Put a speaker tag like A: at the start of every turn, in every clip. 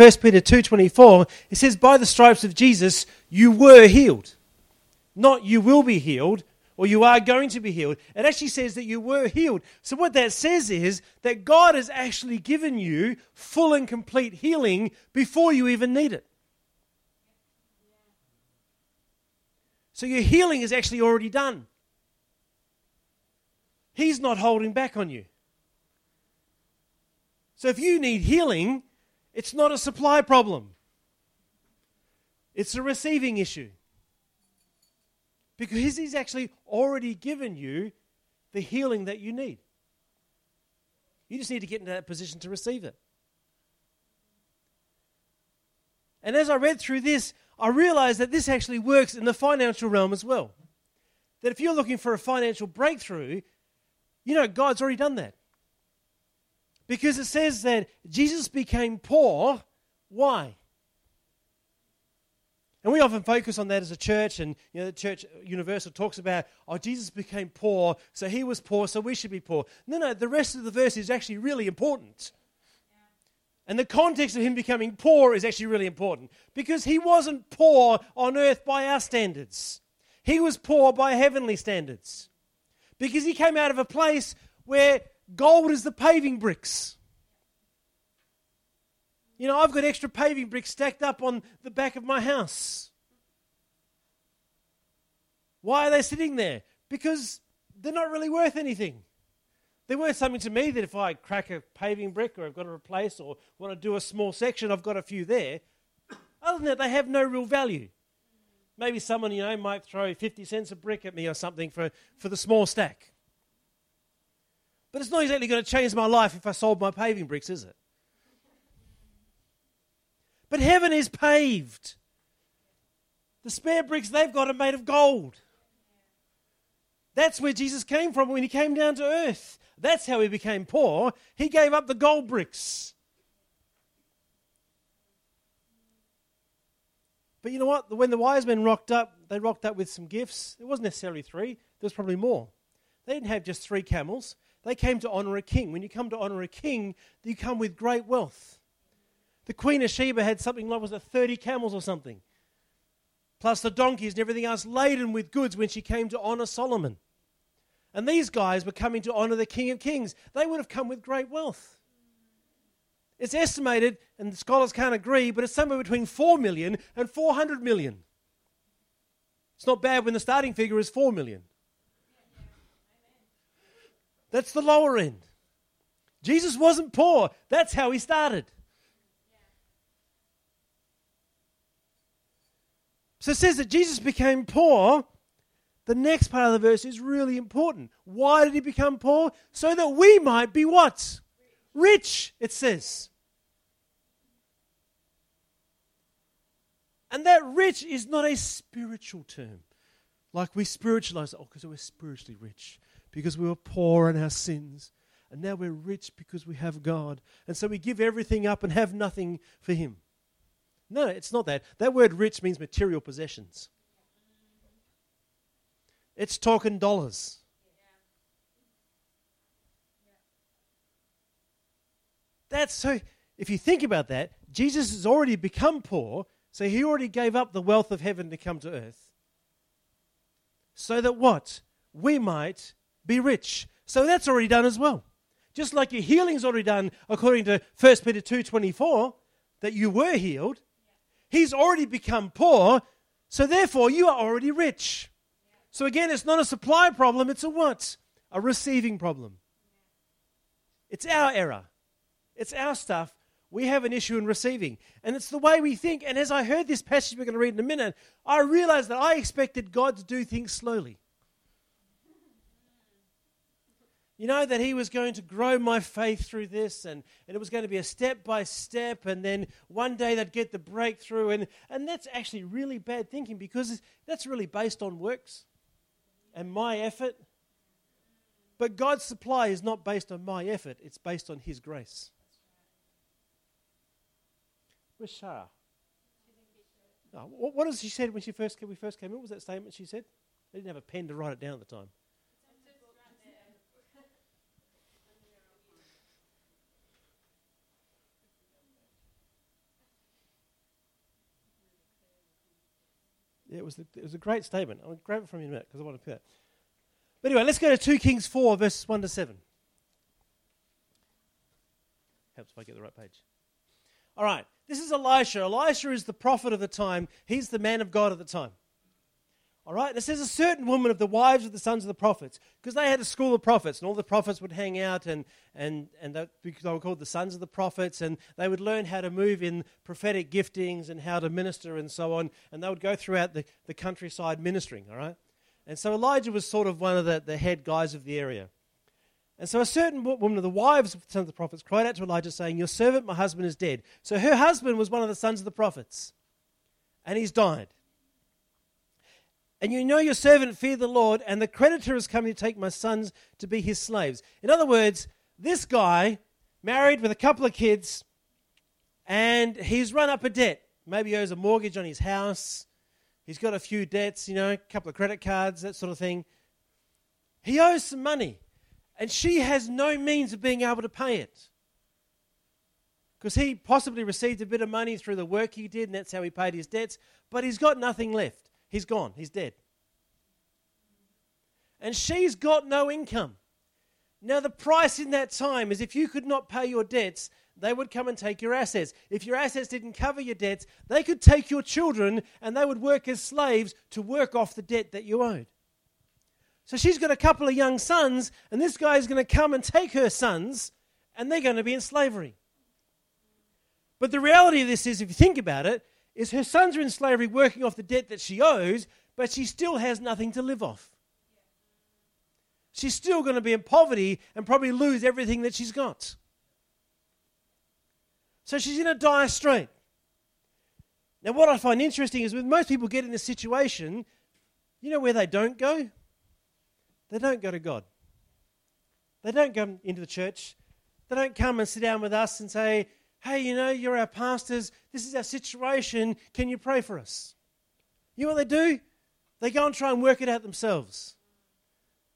A: 1 Peter 2.24, it says, By the stripes of Jesus, you were healed. Not you will be healed, or you are going to be healed. It actually says that you were healed. So, what that says is that God has actually given you full and complete healing before you even need it. So, your healing is actually already done. He's not holding back on you. So, if you need healing, it's not a supply problem, it's a receiving issue because He's actually already given you the healing that you need. You just need to get into that position to receive it. And as I read through this, I realized that this actually works in the financial realm as well. That if you're looking for a financial breakthrough, you know, God's already done that. Because it says that Jesus became poor. Why? And we often focus on that as a church, and you know, the church universal talks about, oh, Jesus became poor, so he was poor, so we should be poor. No, no, the rest of the verse is actually really important. And the context of him becoming poor is actually really important because he wasn't poor on earth by our standards. He was poor by heavenly standards. Because he came out of a place where gold is the paving bricks. You know, I've got extra paving bricks stacked up on the back of my house. Why are they sitting there? Because they're not really worth anything. They're worth something to me that if I crack a paving brick or I've got to replace or want to do a small section, I've got a few there. Other than that, they have no real value. Maybe someone, you know, might throw 50 cents a brick at me or something for, for the small stack. But it's not exactly going to change my life if I sold my paving bricks, is it? But heaven is paved. The spare bricks they've got are made of gold. That's where Jesus came from when he came down to earth. That's how he became poor. He gave up the gold bricks. But you know what? When the wise men rocked up, they rocked up with some gifts. It wasn't necessarily three, there was probably more. They didn't have just three camels. They came to honor a king. When you come to honor a king, you come with great wealth. The Queen of Sheba had something like, was it 30 camels or something? Plus the donkeys and everything else laden with goods when she came to honor Solomon. And these guys were coming to honor the King of Kings. They would have come with great wealth. It's estimated, and scholars can't agree, but it's somewhere between 4 million and 400 million. It's not bad when the starting figure is 4 million. That's the lower end. Jesus wasn't poor. That's how he started. So it says that Jesus became poor. The next part of the verse is really important. Why did he become poor? So that we might be what? Rich, it says. And that rich is not a spiritual term. Like we spiritualize, oh, because we're spiritually rich, because we were poor in our sins, and now we're rich because we have God. And so we give everything up and have nothing for Him. No, it's not that. That word rich means material possessions. It's talking dollars. That's so, if you think about that, Jesus has already become poor, so he already gave up the wealth of heaven to come to earth. So that what? We might be rich. So that's already done as well. Just like your healing's already done according to 1 Peter 2:24 that you were healed, He's already become poor, so therefore you are already rich. So again, it's not a supply problem, it's a what? A receiving problem. It's our error. It's our stuff. We have an issue in receiving. And it's the way we think. And as I heard this passage we're going to read in a minute, I realized that I expected God to do things slowly. You know, that he was going to grow my faith through this and, and it was going to be a step by step and then one day they'd get the breakthrough. And, and that's actually really bad thinking because that's really based on works and my effort. But God's supply is not based on my effort, it's based on his grace. Where's Shara? Oh, what, does she said when she first we first came in? What was that statement she said? I didn't have a pen to write it down at the time. It was, it was a great statement. I'll grab it from you in a minute because I want to put it. But anyway, let's go to 2 Kings 4, verses 1 to 7. Helps if I get the right page. All right, this is Elisha. Elisha is the prophet of the time, he's the man of God at the time. All right, it says a certain woman of the wives of the sons of the prophets, because they had a school of prophets, and all the prophets would hang out, and, and, and they, because they were called the sons of the prophets, and they would learn how to move in prophetic giftings and how to minister and so on, and they would go throughout the, the countryside ministering, all right? And so Elijah was sort of one of the, the head guys of the area. And so a certain woman of the wives of the sons of the prophets cried out to Elijah, saying, Your servant, my husband, is dead. So her husband was one of the sons of the prophets, and he's died. And you know your servant feared the Lord, and the creditor is coming to take my sons to be his slaves. In other words, this guy, married with a couple of kids, and he's run up a debt. Maybe he owes a mortgage on his house. He's got a few debts, you know, a couple of credit cards, that sort of thing. He owes some money, and she has no means of being able to pay it. Because he possibly received a bit of money through the work he did, and that's how he paid his debts, but he's got nothing left. He's gone. He's dead. And she's got no income. Now, the price in that time is if you could not pay your debts, they would come and take your assets. If your assets didn't cover your debts, they could take your children and they would work as slaves to work off the debt that you owed. So she's got a couple of young sons, and this guy is going to come and take her sons, and they're going to be in slavery. But the reality of this is, if you think about it, is her sons are in slavery working off the debt that she owes, but she still has nothing to live off. She's still going to be in poverty and probably lose everything that she's got. So she's in a dire strait. Now, what I find interesting is when most people get in this situation, you know where they don't go? They don't go to God. They don't come into the church. They don't come and sit down with us and say, hey, you know, you're our pastors. This is our situation. Can you pray for us? You know what they do? They go and try and work it out themselves.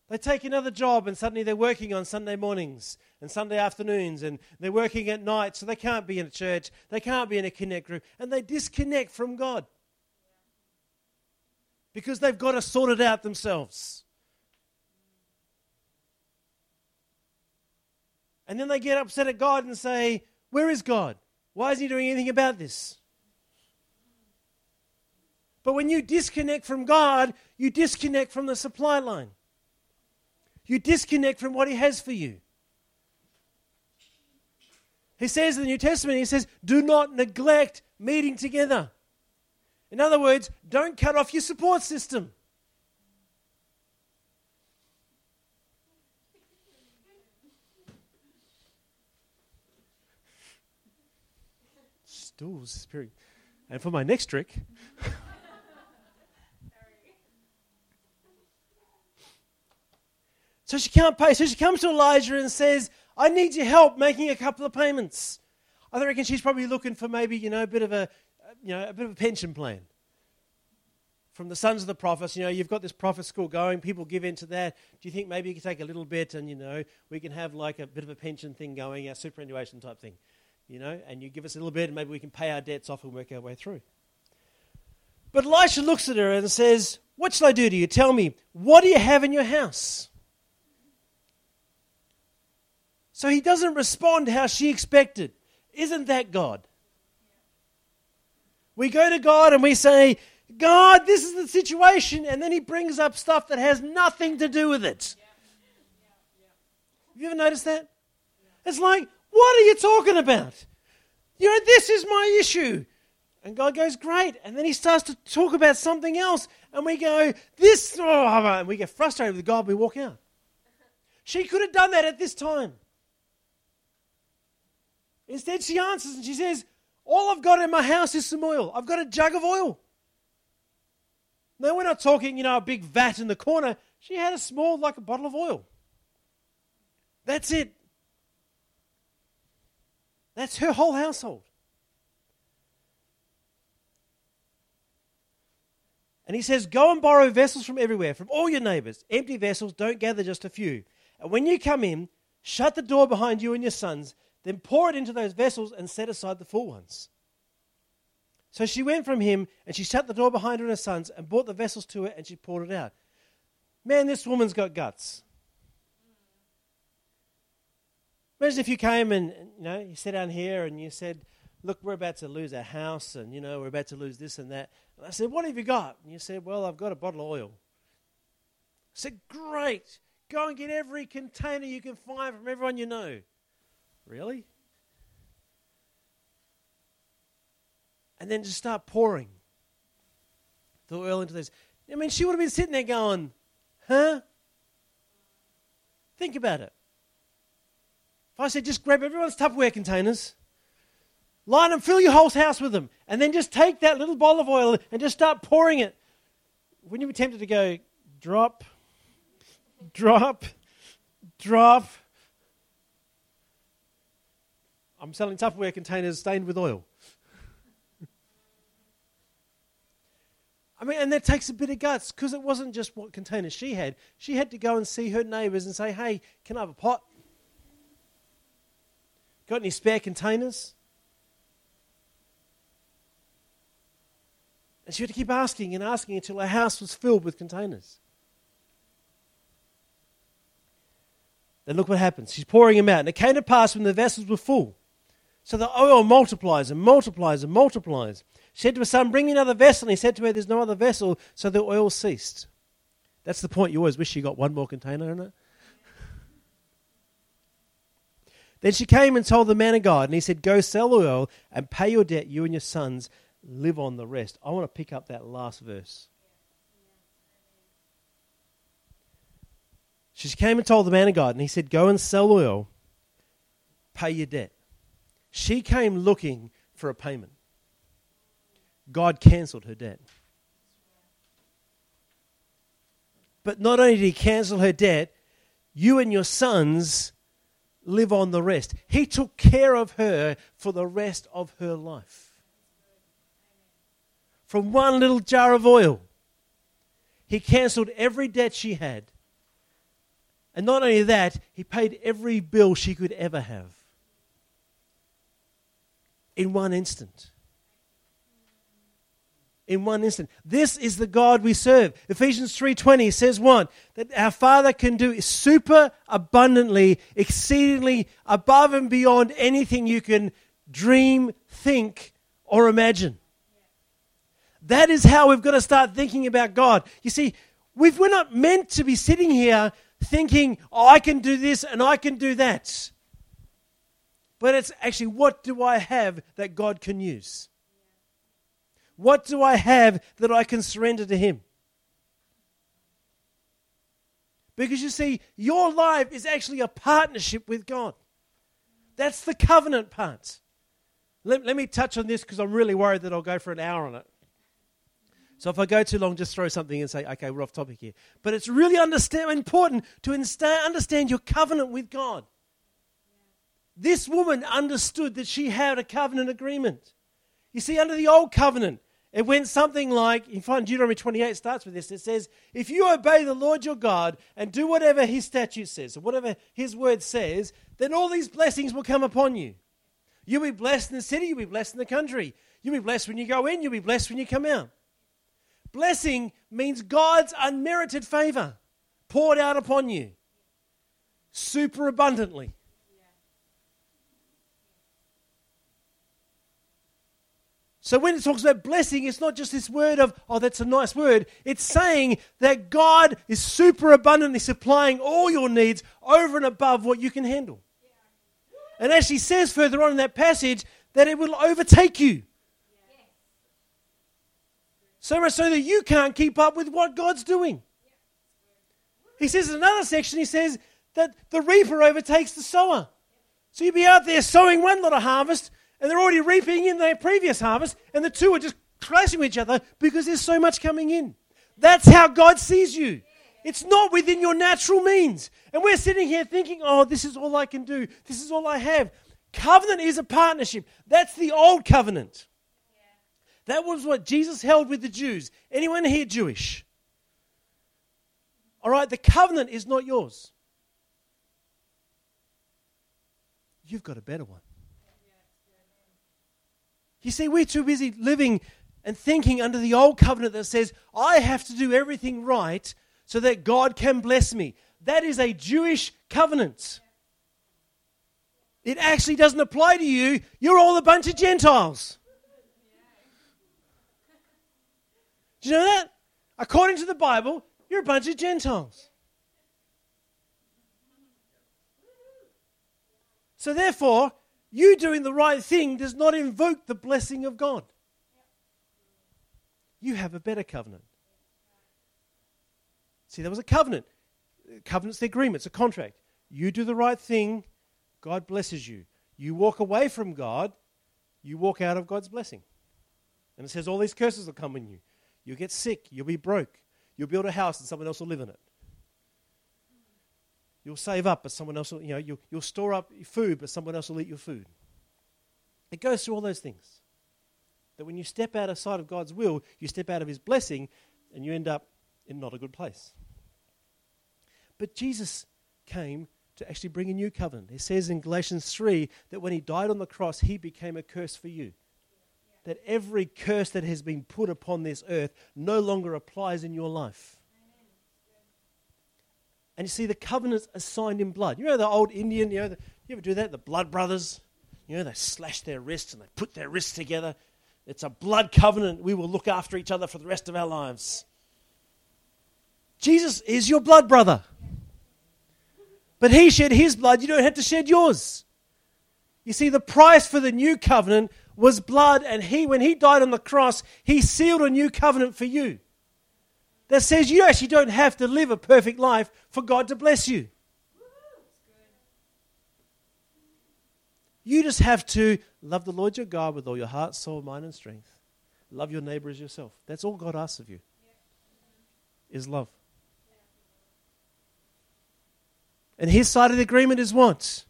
A: They take another job and suddenly they're working on Sunday mornings and Sunday afternoons and they're working at night, so they can't be in a church, they can't be in a connect group, and they disconnect from God because they've got to sort it out themselves. And then they get upset at God and say, where is God? Why isn't He doing anything about this? But when you disconnect from God, you disconnect from the supply line. You disconnect from what He has for you. He says in the New Testament, He says, do not neglect meeting together. In other words, don't cut off your support system. Stools. Spirit. And for my next trick. so she can't pay. So she comes to Elijah and says, I need your help making a couple of payments. I reckon she's probably looking for maybe, you know, a bit of a, you know, a bit of a pension plan. From the sons of the prophets, you know, you've got this prophet school going, people give into that. Do you think maybe you can take a little bit and, you know, we can have like a bit of a pension thing going, a superannuation type thing? You know, and you give us a little bit, and maybe we can pay our debts off and work our way through. But Elisha looks at her and says, What shall I do to you? Tell me, what do you have in your house? So he doesn't respond how she expected. Isn't that God? We go to God and we say, God, this is the situation, and then he brings up stuff that has nothing to do with it. Have you ever noticed that? It's like, what are you talking about? You know, this is my issue. And God goes, Great. And then he starts to talk about something else. And we go, This, oh, and we get frustrated with God we walk out. She could have done that at this time. Instead, she answers and she says, All I've got in my house is some oil. I've got a jug of oil. Now, we're not talking, you know, a big vat in the corner. She had a small, like a bottle of oil. That's it. That's her whole household. And he says, Go and borrow vessels from everywhere, from all your neighbors. Empty vessels, don't gather just a few. And when you come in, shut the door behind you and your sons, then pour it into those vessels and set aside the full ones. So she went from him and she shut the door behind her and her sons and brought the vessels to her and she poured it out. Man, this woman's got guts. Imagine if you came and, you know, you sat down here and you said, Look, we're about to lose our house and, you know, we're about to lose this and that. And I said, What have you got? And you said, Well, I've got a bottle of oil. I said, Great. Go and get every container you can find from everyone you know. Really? And then just start pouring the oil into this. I mean, she would have been sitting there going, Huh? Think about it. If I said, just grab everyone's Tupperware containers, line them, fill your whole house with them, and then just take that little bottle of oil and just start pouring it. Wouldn't you be tempted to go, drop, drop, drop? I'm selling Tupperware containers stained with oil. I mean, and that takes a bit of guts because it wasn't just what containers she had. She had to go and see her neighbors and say, hey, can I have a pot? Got any spare containers? And she had to keep asking and asking until her house was filled with containers. Then look what happens. She's pouring them out. And it came to pass when the vessels were full. So the oil multiplies and multiplies and multiplies. She said to her son, Bring me another vessel. And he said to her, There's no other vessel. So the oil ceased. That's the point. You always wish you got one more container in it. Then she came and told the man of God, and he said, Go sell oil and pay your debt, you and your sons live on the rest. I want to pick up that last verse. She came and told the man of God, and he said, Go and sell oil, pay your debt. She came looking for a payment. God cancelled her debt. But not only did he cancel her debt, you and your sons live on the rest. He took care of her for the rest of her life. From one little jar of oil, he cancelled every debt she had. And not only that, he paid every bill she could ever have. In one instant in one instant. This is the God we serve. Ephesians 3:20 says one that our Father can do super abundantly, exceedingly above and beyond anything you can dream, think or imagine. That is how we've got to start thinking about God. You see, we are not meant to be sitting here thinking, oh, I can do this and I can do that. But it's actually, what do I have that God can use? What do I have that I can surrender to Him? Because you see, your life is actually a partnership with God. That's the covenant part. Let, let me touch on this because I'm really worried that I'll go for an hour on it. So if I go too long, just throw something and say, okay, we're off topic here. But it's really important to understand your covenant with God. This woman understood that she had a covenant agreement. You see, under the old covenant, it went something like, you find Deuteronomy 28 starts with this. It says, If you obey the Lord your God and do whatever his statute says, or whatever his word says, then all these blessings will come upon you. You'll be blessed in the city, you'll be blessed in the country. You'll be blessed when you go in, you'll be blessed when you come out. Blessing means God's unmerited favor poured out upon you super abundantly. So when it talks about blessing, it's not just this word of, oh, that's a nice word. It's saying that God is super abundantly supplying all your needs over and above what you can handle. And as she says further on in that passage, that it will overtake you. So much so that you can't keep up with what God's doing. He says in another section, he says that the reaper overtakes the sower. So you'll be out there sowing one lot of harvest, and they're already reaping in their previous harvest, and the two are just clashing with each other because there's so much coming in. That's how God sees you. It's not within your natural means. And we're sitting here thinking, oh, this is all I can do, this is all I have. Covenant is a partnership. That's the old covenant. That was what Jesus held with the Jews. Anyone here Jewish? All right, the covenant is not yours. You've got a better one. You see, we're too busy living and thinking under the old covenant that says, I have to do everything right so that God can bless me. That is a Jewish covenant. It actually doesn't apply to you. You're all a bunch of Gentiles. Do you know that? According to the Bible, you're a bunch of Gentiles. So, therefore, you doing the right thing does not invoke the blessing of God. You have a better covenant. See, there was a covenant. Covenant's the agreement, it's a contract. You do the right thing, God blesses you. You walk away from God, you walk out of God's blessing. And it says all these curses will come on you. You'll get sick, you'll be broke, you'll build a house and someone else will live in it. You'll save up, but someone else will, you know, you'll, you'll store up food, but someone else will eat your food. It goes through all those things. That when you step out of sight of God's will, you step out of His blessing, and you end up in not a good place. But Jesus came to actually bring a new covenant. It says in Galatians 3 that when He died on the cross, He became a curse for you. That every curse that has been put upon this earth no longer applies in your life. And you see, the covenants are signed in blood. You know the old Indian, you know, the, you ever do that? The blood brothers? You know, they slash their wrists and they put their wrists together. It's a blood covenant. We will look after each other for the rest of our lives. Jesus is your blood brother. But he shed his blood. You don't have to shed yours. You see, the price for the new covenant was blood, and he, when he died on the cross, he sealed a new covenant for you that says you actually don't have to live a perfect life for God to bless you. You just have to love the Lord your God with all your heart, soul, mind, and strength. Love your neighbor as yourself. That's all God asks of you. Is love. And his side of the agreement is what?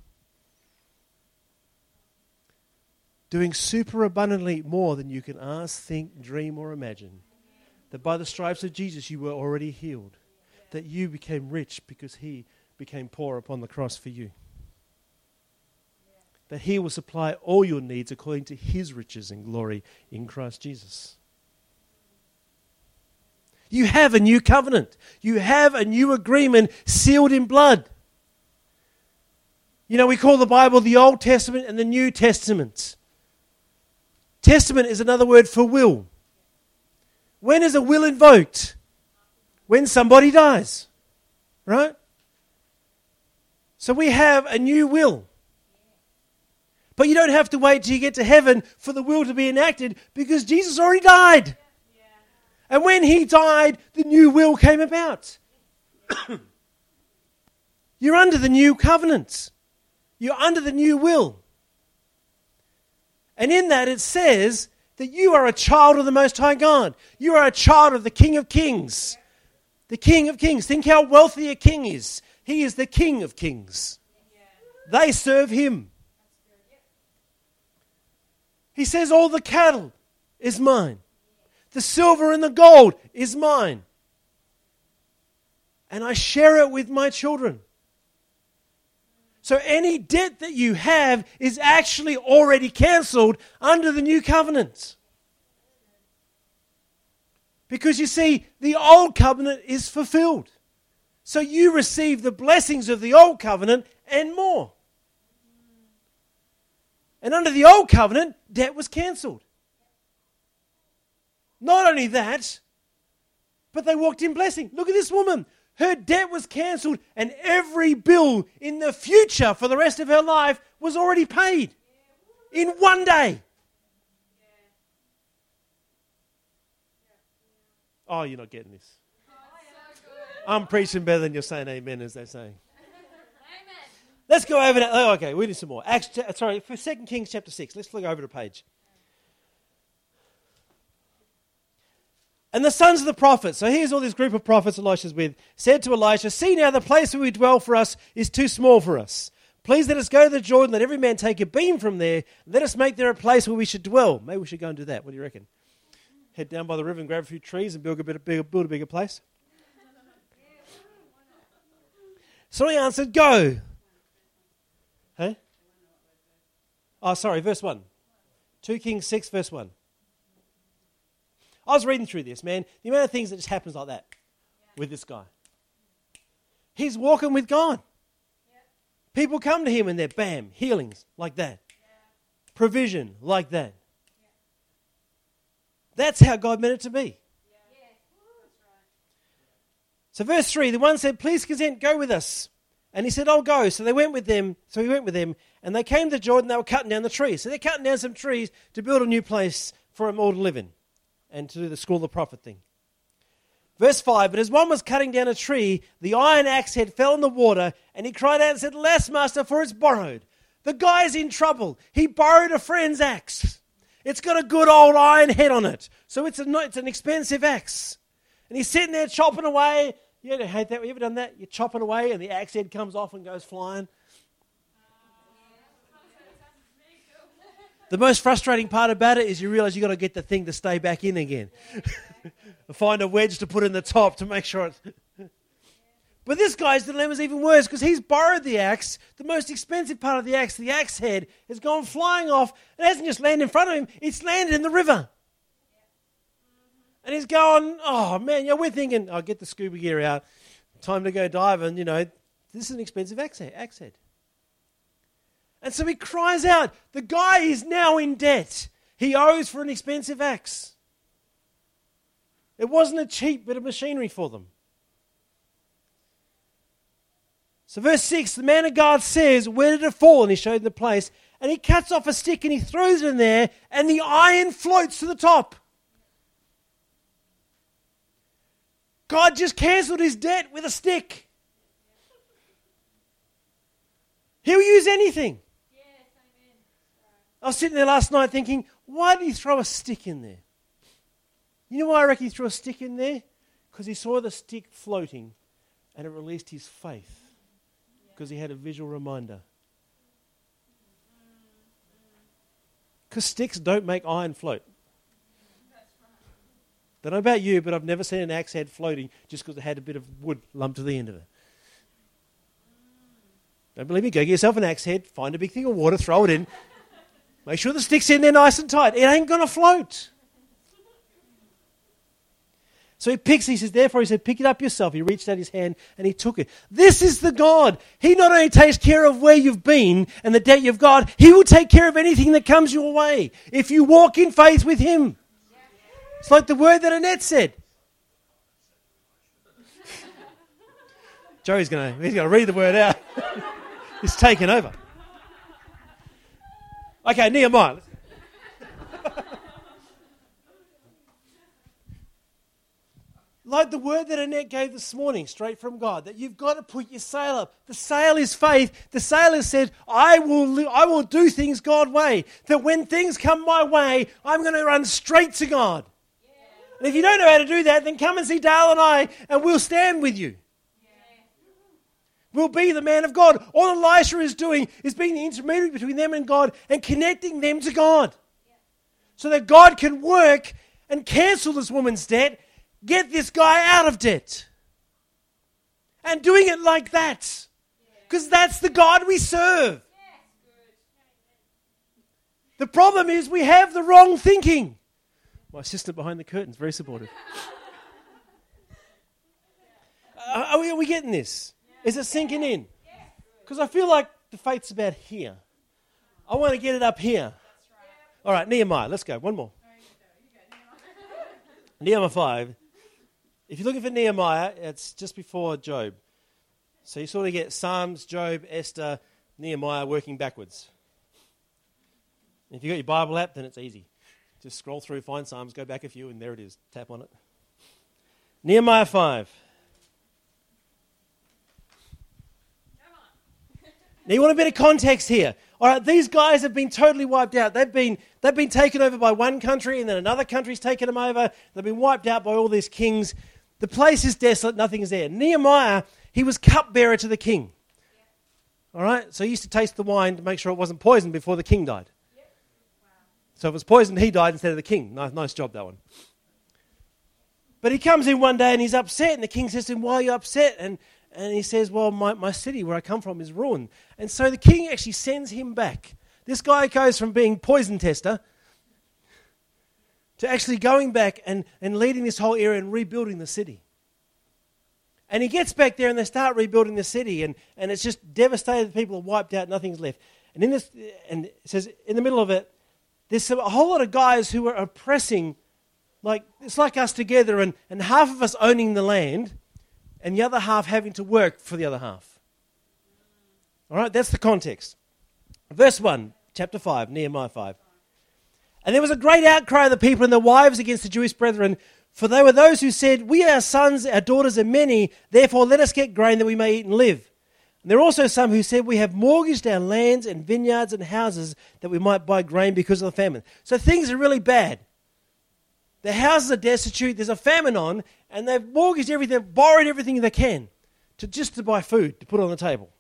A: Doing super abundantly more than you can ask, think, dream, or imagine that by the stripes of Jesus you were already healed, that you became rich because he became poor upon the cross for you. That he will supply all your needs according to his riches and glory in Christ Jesus. You have a new covenant. You have a new agreement sealed in blood. You know, we call the Bible the Old Testament and the New Testament. Testament is another word for will. When is a will invoked? When somebody dies. Right? So we have a new will. But you don't have to wait till you get to heaven for the will to be enacted because Jesus already died. And when he died, the new will came about. You're under the new covenant. You're under the new will. And in that it says that you are a child of the Most High God. You are a child of the King of Kings. The King of Kings. Think how wealthy a king is. He is the King of Kings. They serve him. He says, All the cattle is mine, the silver and the gold is mine. And I share it with my children. So any debt that you have is actually already cancelled under the new covenant. Because you see, the old covenant is fulfilled. So you receive the blessings of the old covenant and more. And under the old covenant, debt was cancelled. Not only that, but they walked in blessing. Look at this woman. Her debt was cancelled, and every bill in the future for the rest of her life was already paid in one day. Oh, you're not getting this. I'm preaching better than you're saying amen, as they're saying. Let's go over that. Oh, okay, we need some more. Acts, uh, sorry, for Second Kings chapter 6. Let's flick over to page. And the sons of the prophets, so here's all this group of prophets Elisha's with, said to Elisha, See now, the place where we dwell for us is too small for us. Please let us go to the Jordan, let every man take a beam from there, let us make there a place where we should dwell. Maybe we should go and do that. What do you reckon? Head down by the river and grab a few trees and build a, bit bigger, build a bigger place? So he answered, Go. Hey? Oh, sorry, verse 1. 2 Kings 6, verse 1. I was reading through this, man. The amount of things that just happens like that with this guy. He's walking with God. People come to him and they're bam, healings like that. Provision like that. That's how God meant it to be. So, verse 3 the one said, Please consent, go with us. And he said, I'll go. So they went with them. So he went with them. And they came to Jordan. They were cutting down the trees. So they're cutting down some trees to build a new place for them all to live in and to do the school of the prophet thing. Verse 5 But as one was cutting down a tree, the iron axe head fell in the water, and he cried out and said, Less, master, for it's borrowed. The guy's in trouble. He borrowed a friend's axe. It's got a good old iron head on it. So it's, a, it's an expensive axe. And he's sitting there chopping away, you ever hate that? You ever done that? You're chopping away and the axe head comes off and goes flying. The most frustrating part about it is you realize you've got to get the thing to stay back in again. Find a wedge to put in the top to make sure it's. but this guy's dilemma is even worse because he's borrowed the axe, the most expensive part of the axe, the axe head, has gone flying off. It hasn't just landed in front of him, it's landed in the river. And he's going, oh man, yeah, we're thinking, I'll oh, get the scuba gear out. Time to go diving. You know, this is an expensive axe head. And so he cries out, the guy is now in debt. He owes for an expensive axe. It wasn't a cheap bit of machinery for them. So, verse 6 the man of God says, Where did it fall? And he showed him the place. And he cuts off a stick and he throws it in there, and the iron floats to the top. God just cancelled his debt with a stick. He'll use anything. I was sitting there last night thinking, why did he throw a stick in there? You know why I reckon he threw a stick in there? Because he saw the stick floating and it released his faith. Because he had a visual reminder. Because sticks don't make iron float. Don't know about you, but I've never seen an axe head floating just because it had a bit of wood lumped to the end of it. Mm. Don't believe me? Go get yourself an axe head, find a big thing of water, throw it in. Make sure the stick's in there nice and tight. It ain't going to float. So he picks, he says, therefore, he said, pick it up yourself. He reached out his hand and he took it. This is the God. He not only takes care of where you've been and the debt you've got, he will take care of anything that comes your way if you walk in faith with him. It's like the word that Annette said. Joey's going to he's going to read the word out. it's taken over. Okay, Nehemiah. like the word that Annette gave this morning, straight from God, that you've got to put your sail up. The sail is faith. The sailor said, I will, I will do things God way. That when things come my way, I'm going to run straight to God. And if you don't know how to do that, then come and see Dale and I, and we'll stand with you. We'll be the man of God. All Elisha is doing is being the intermediary between them and God and connecting them to God. So that God can work and cancel this woman's debt, get this guy out of debt. And doing it like that. Because that's the God we serve. The problem is we have the wrong thinking. My assistant behind the curtains, very supportive. Are, we, are we getting this? Is it sinking in? Because I feel like the faith's about here. I want to get it up here. All right, Nehemiah, let's go. One more. Nehemiah 5. If you're looking for Nehemiah, it's just before Job. So you sort of get Psalms, Job, Esther, Nehemiah working backwards. If you've got your Bible app, then it's easy. Just scroll through, find Psalms, go back a few, and there it is. Tap on it. Nehemiah 5. Now, you want a bit of context here. All right, these guys have been totally wiped out. They've been, they've been taken over by one country, and then another country's taken them over. They've been wiped out by all these kings. The place is desolate, nothing is there. Nehemiah, he was cupbearer to the king. All right, so he used to taste the wine to make sure it wasn't poisoned before the king died. So if it was poisoned, he died instead of the king. Nice, nice job, that one. But he comes in one day and he's upset, and the king says to him, Why are you upset? And, and he says, Well, my, my city where I come from is ruined. And so the king actually sends him back. This guy goes from being poison tester to actually going back and, and leading this whole area and rebuilding the city. And he gets back there and they start rebuilding the city, and, and it's just devastated. People are wiped out, nothing's left. And in this, and it says in the middle of it, there's a whole lot of guys who are oppressing, like it's like us together, and, and half of us owning the land, and the other half having to work for the other half. All right, that's the context. Verse 1, chapter 5, Nehemiah 5. And there was a great outcry of the people and their wives against the Jewish brethren, for they were those who said, We are sons, our daughters are many, therefore let us get grain that we may eat and live. And there are also some who said, We have mortgaged our lands and vineyards and houses that we might buy grain because of the famine. So things are really bad. The houses are destitute, there's a famine on, and they've mortgaged everything, borrowed everything they can to just to buy food to put on the table.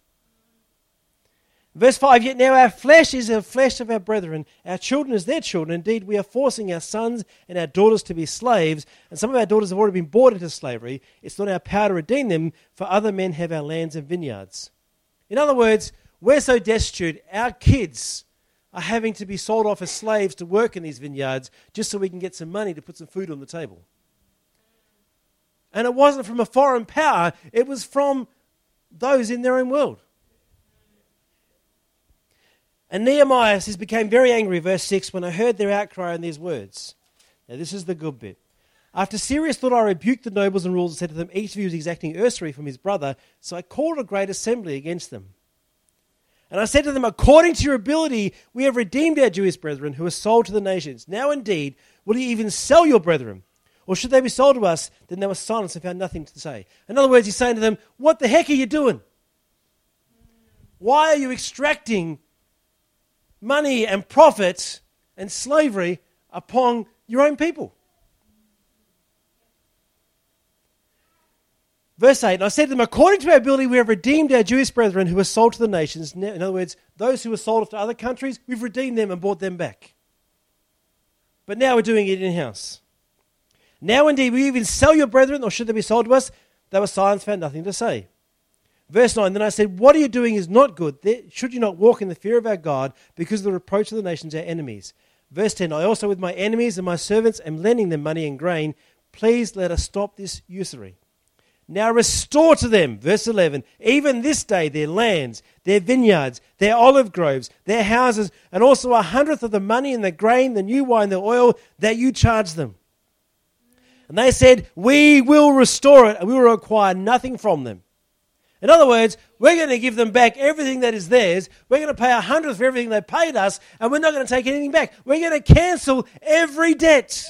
A: Verse 5 Yet now our flesh is the flesh of our brethren, our children is their children. Indeed, we are forcing our sons and our daughters to be slaves, and some of our daughters have already been bought into slavery. It's not our power to redeem them, for other men have our lands and vineyards. In other words, we're so destitute, our kids are having to be sold off as slaves to work in these vineyards just so we can get some money to put some food on the table. And it wasn't from a foreign power, it was from those in their own world. And Nehemiah says, became very angry, verse 6, when I heard their outcry and these words. Now, this is the good bit. After serious thought, I rebuked the nobles and rulers and said to them, Each of you is exacting usury from his brother. So I called a great assembly against them. And I said to them, According to your ability, we have redeemed our Jewish brethren who are sold to the nations. Now, indeed, will you even sell your brethren? Or should they be sold to us? Then they were silent and found nothing to say. In other words, he's saying to them, What the heck are you doing? Why are you extracting money and profits and slavery upon your own people. Verse 8, and I said to them, According to our ability, we have redeemed our Jewish brethren who were sold to the nations. In other words, those who were sold off to other countries, we've redeemed them and brought them back. But now we're doing it in house. Now, indeed, you even sell your brethren, or should they be sold to us? They were silent, found nothing to say. Verse 9 Then I said, What are you doing is not good. Should you not walk in the fear of our God because of the reproach of the nations, our enemies? Verse 10 I also, with my enemies and my servants, am lending them money and grain. Please let us stop this usury. Now restore to them, verse 11, even this day their lands, their vineyards, their olive groves, their houses, and also a hundredth of the money and the grain, the new wine, the oil that you charge them. And they said, We will restore it, and we will require nothing from them. In other words, we're going to give them back everything that is theirs. We're going to pay a hundredth for everything they paid us, and we're not going to take anything back. We're going to cancel every debt.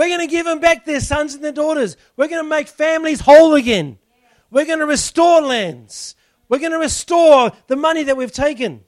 A: We're going to give them back their sons and their daughters. We're going to make families whole again. We're going to restore lands. We're going to restore the money that we've taken.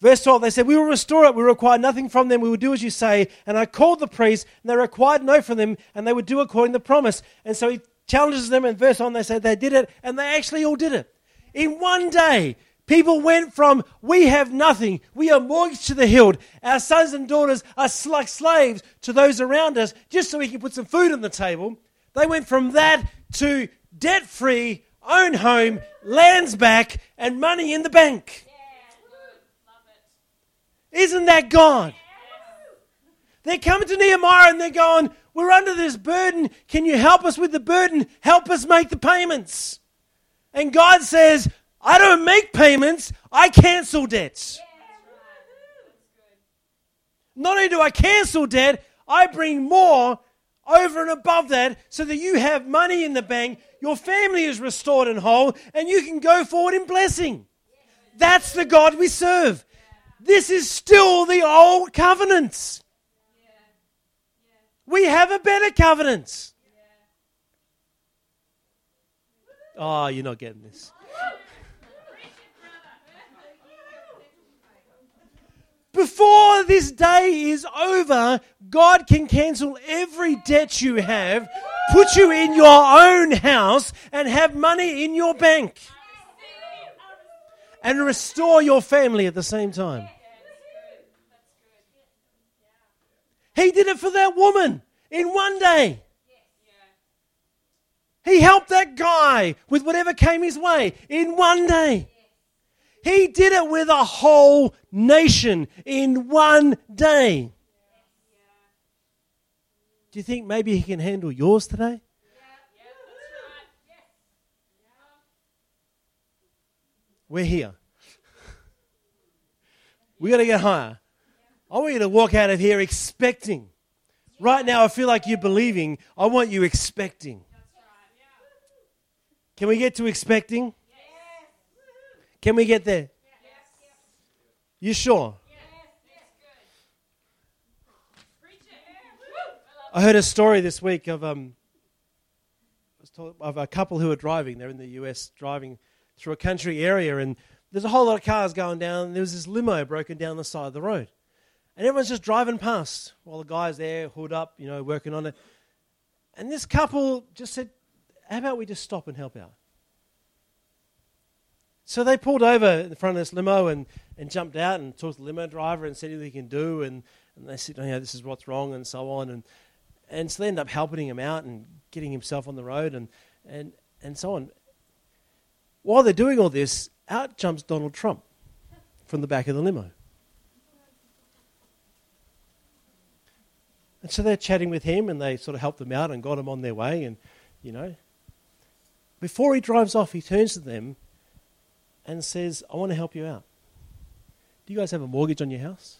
A: Verse 12, they said, We will restore it. We require nothing from them. We will do as you say. And I called the priests, and they required no from them, and they would do according to the promise. And so he challenges them, and verse on, they said they did it, and they actually all did it. In one day, people went from, We have nothing, we are mortgaged to the hilt, our sons and daughters are like slaves to those around us, just so we can put some food on the table. They went from that to debt free, own home, lands back, and money in the bank. Isn't that God? They're coming to Nehemiah and they're going, We're under this burden. Can you help us with the burden? Help us make the payments. And God says, I don't make payments, I cancel debts. Not only do I cancel debt, I bring more over and above that so that you have money in the bank, your family is restored and whole, and you can go forward in blessing. That's the God we serve. This is still the old covenants. We have a better covenant. Oh, ah, you're not getting this. Before this day is over, God can cancel every debt you have, put you in your own house, and have money in your bank. And restore your family at the same time. He did it for that woman in one day. He helped that guy with whatever came his way in one day. He did it with a whole nation in one day. Do you think maybe He can handle yours today? We're here. We got to get higher. I want you to walk out of here expecting. Right now, I feel like you're believing. I want you expecting. Can we get to expecting? Can we get there? Yes. You sure? I heard a story this week of um, of a couple who were driving. They're in the US driving through a country area, and there's a whole lot of cars going down. There was this limo broken down the side of the road. And everyone's just driving past while the guy's there, hood up, you know, working on it. And this couple just said, How about we just stop and help out? So they pulled over in front of this limo and, and jumped out and talked to the limo driver and said what he can do. And, and they said, oh, yeah, this is what's wrong and so on. And, and so they ended up helping him out and getting himself on the road and, and, and so on. While they're doing all this, out jumps Donald Trump from the back of the limo. And so they're chatting with him and they sort of helped them out and got them on their way. And, you know, before he drives off, he turns to them and says, I want to help you out. Do you guys have a mortgage on your house?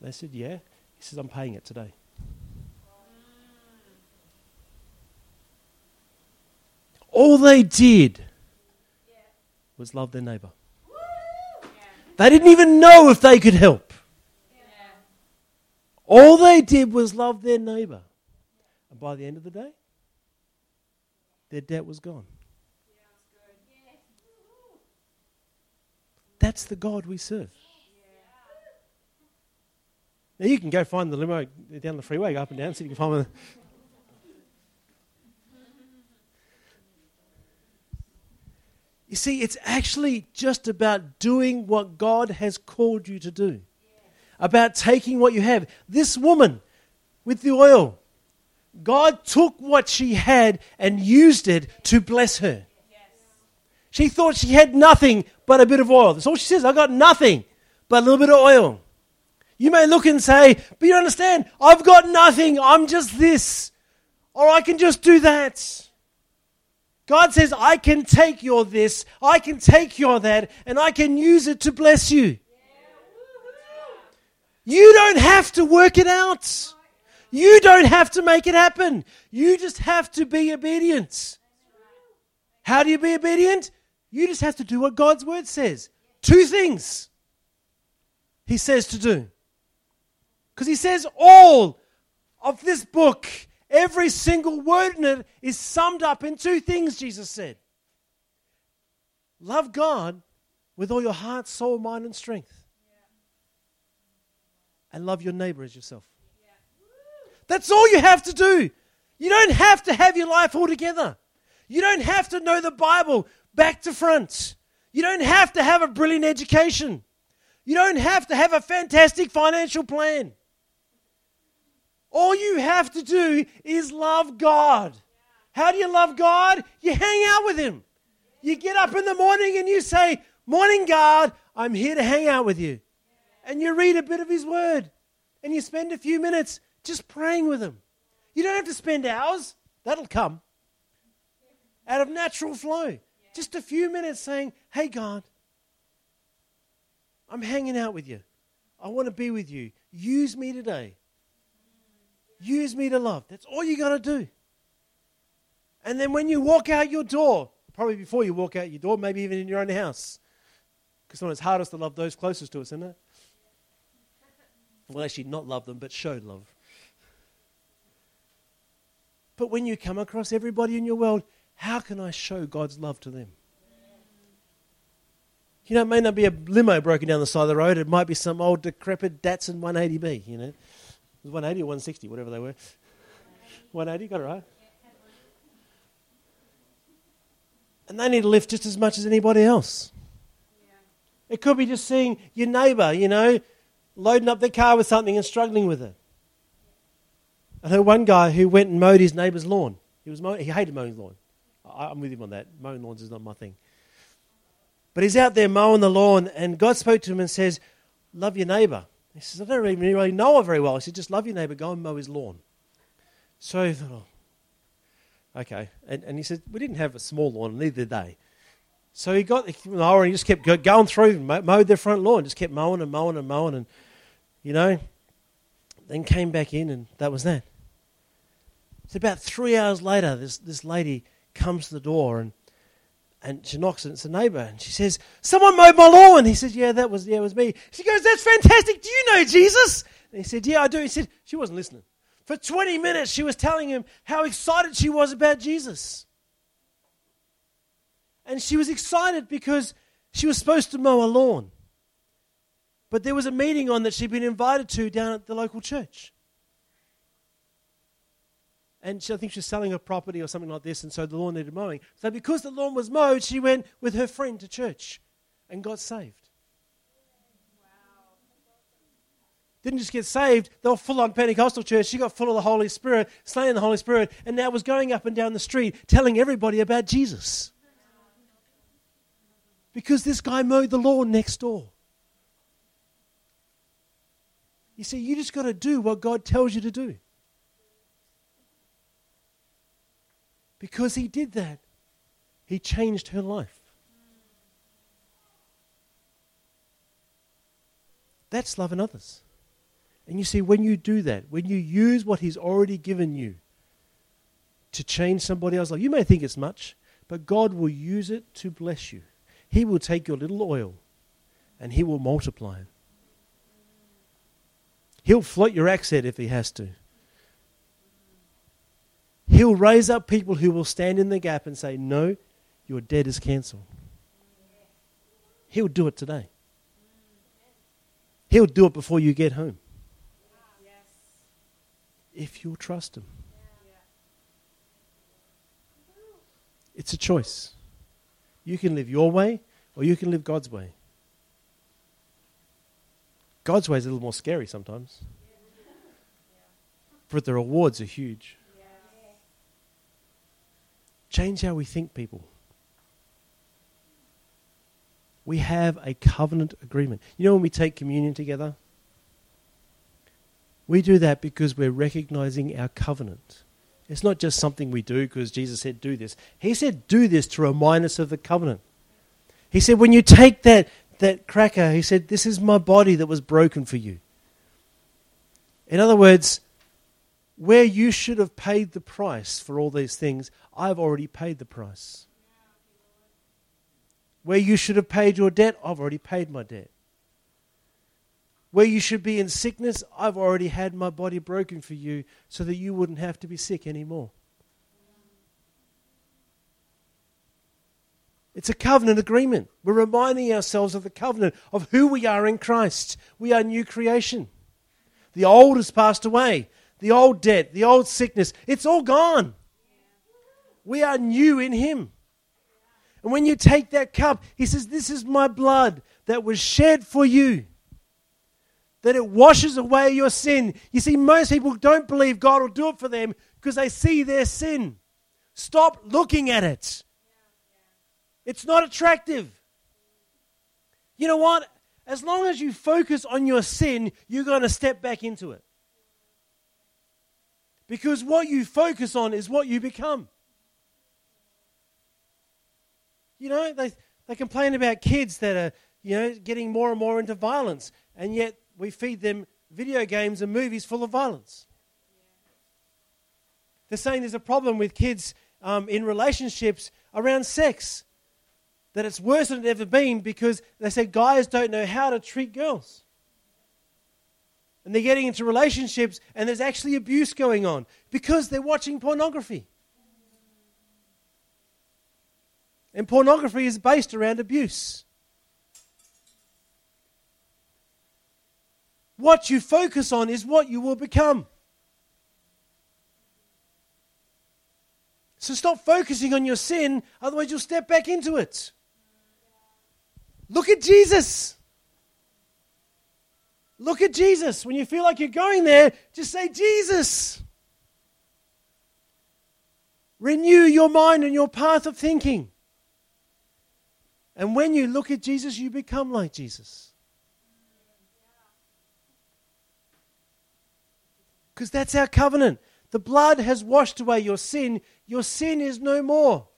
A: They said, Yeah. He says, I'm paying it today. All they did was love their neighbor. They didn't even know if they could help. All they did was love their neighbor. And by the end of the day, their debt was gone. That's the God we serve. Now you can go find the limo down the freeway, go up and down, so you can find the. You see, it's actually just about doing what God has called you to do, about taking what you have. This woman with the oil, God took what she had and used it to bless her. She thought she had nothing but a bit of oil. That's all she says. I got nothing but a little bit of oil. You may look and say, but you understand, I've got nothing. I'm just this. Or I can just do that. God says, I can take your this, I can take your that, and I can use it to bless you. You don't have to work it out. You don't have to make it happen. You just have to be obedient. How do you be obedient? You just have to do what God's word says. Two things He says to do. Because He says all of this book, every single word in it is summed up in two things, Jesus said. Love God with all your heart, soul, mind, and strength. And love your neighbor as yourself. That's all you have to do. You don't have to have your life all together. You don't have to know the Bible back to front. You don't have to have a brilliant education. You don't have to have a fantastic financial plan. All you have to do is love God. How do you love God? You hang out with Him. You get up in the morning and you say, Morning, God, I'm here to hang out with you. And you read a bit of His Word. And you spend a few minutes just praying with Him. You don't have to spend hours, that'll come out of natural flow. Just a few minutes saying, Hey, God, I'm hanging out with you. I want to be with you. Use me today. Use me to love. That's all you got to do. And then when you walk out your door, probably before you walk out your door, maybe even in your own house, because sometimes it's hardest to love those closest to us, isn't it? Well, actually, not love them, but show love. But when you come across everybody in your world, how can I show God's love to them? You know, it may not be a limo broken down the side of the road. It might be some old decrepit Datsun 180B, you know. Was 180 or 160, whatever they were. 180, got it right. And they need to lift just as much as anybody else. It could be just seeing your neighbour, you know, loading up their car with something and struggling with it. I heard one guy who went and mowed his neighbour's lawn. He, was he hated mowing lawn. I, am with him on that. Mowing lawns is not my thing. But he's out there mowing the lawn, and God spoke to him and says, Love your neighbor. He says, I don't even really know her very well. He said, Just love your neighbor, go and mow his lawn. So he thought, oh, okay. And, and he said, We didn't have a small lawn, neither did they. So he got the mower and he just kept going through, mowed their front lawn, just kept mowing and mowing and mowing, and, you know, then came back in, and that was that. So about three hours later, this, this lady comes to the door and and she knocks and it's a neighbour and she says, Someone mowed my lawn. He says, Yeah, that was yeah, it was me. She goes, That's fantastic. Do you know Jesus? And he said, Yeah, I do. He said, She wasn't listening. For 20 minutes she was telling him how excited she was about Jesus. And she was excited because she was supposed to mow a lawn. But there was a meeting on that she'd been invited to down at the local church and she, I think she was selling a property or something like this, and so the lawn needed mowing. So because the lawn was mowed, she went with her friend to church and got saved. Didn't just get saved, they were full on Pentecostal church. She got full of the Holy Spirit, slain in the Holy Spirit, and now was going up and down the street telling everybody about Jesus. Because this guy mowed the lawn next door. You see, you just got to do what God tells you to do. Because he did that, he changed her life. That's loving others. And you see, when you do that, when you use what he's already given you to change somebody else's life, you may think it's much, but God will use it to bless you. He will take your little oil and he will multiply it. He'll float your accent if he has to. He'll raise up people who will stand in the gap and say, No, your debt is cancelled. He'll do it today. He'll do it before you get home. If you'll trust Him. It's a choice. You can live your way or you can live God's way. God's way is a little more scary sometimes, but the rewards are huge. Change how we think, people. We have a covenant agreement. You know when we take communion together? We do that because we're recognizing our covenant. It's not just something we do because Jesus said, do this. He said, do this to remind us of the covenant. He said, when you take that, that cracker, he said, this is my body that was broken for you. In other words, where you should have paid the price for all these things, I've already paid the price. Where you should have paid your debt, I've already paid my debt. Where you should be in sickness, I've already had my body broken for you so that you wouldn't have to be sick anymore. It's a covenant agreement. We're reminding ourselves of the covenant of who we are in Christ. We are new creation. The old has passed away the old debt, the old sickness, it's all gone. We are new in Him. And when you take that cup, He says, This is my blood that was shed for you. That it washes away your sin. You see, most people don't believe God will do it for them because they see their sin. Stop looking at it. It's not attractive. You know what? As long as you focus on your sin, you're going to step back into it. Because what you focus on is what you become. You know, they, they complain about kids that are, you know, getting more and more into violence, and yet we feed them video games and movies full of violence. They're saying there's a problem with kids um, in relationships around sex, that it's worse than it ever been because they say guys don't know how to treat girls and they're getting into relationships and there's actually abuse going on because they're watching pornography. And pornography is based around abuse. What you focus on is what you will become. So stop focusing on your sin, otherwise, you'll step back into it. Look at Jesus. Look at Jesus. When you feel like you're going there, just say, Jesus. Renew your mind and your path of thinking. And when you look at Jesus, you become like Jesus. Because that's our covenant. The blood has washed away your sin. Your sin is no more.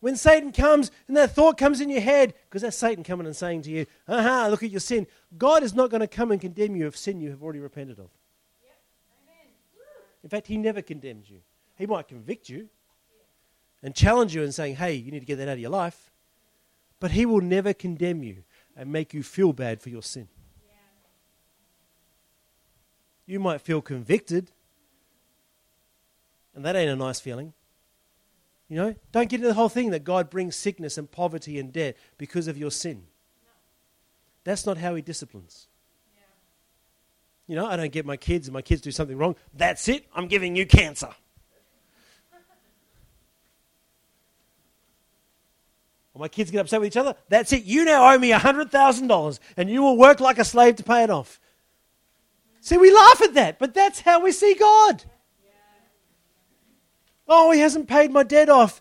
A: When Satan comes and that thought comes in your head, because that's Satan coming and saying to you, aha, look at your sin. God is not going to come and condemn you of sin you have already repented of. In fact, he never condemns you. He might convict you and challenge you and saying, hey, you need to get that out of your life. But he will never condemn you and make you feel bad for your sin. You might feel convicted, and that ain't a nice feeling. You know, don't get into the whole thing that God brings sickness and poverty and debt because of your sin. That's not how He disciplines. You know, I don't get my kids and my kids do something wrong. That's it, I'm giving you cancer. Or my kids get upset with each other. That's it, you now owe me $100,000 and you will work like a slave to pay it off. See, we laugh at that, but that's how we see God. Oh, he hasn't paid my debt off.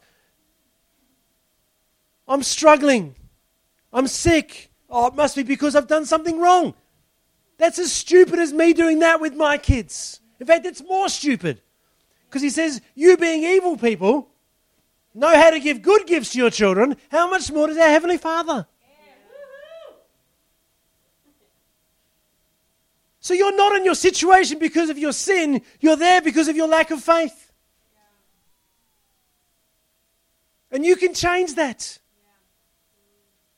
A: I'm struggling. I'm sick. Oh, it must be because I've done something wrong. That's as stupid as me doing that with my kids. In fact, it's more stupid. Because he says, You being evil people know how to give good gifts to your children. How much more does our Heavenly Father? So you're not in your situation because of your sin, you're there because of your lack of faith. And you can change that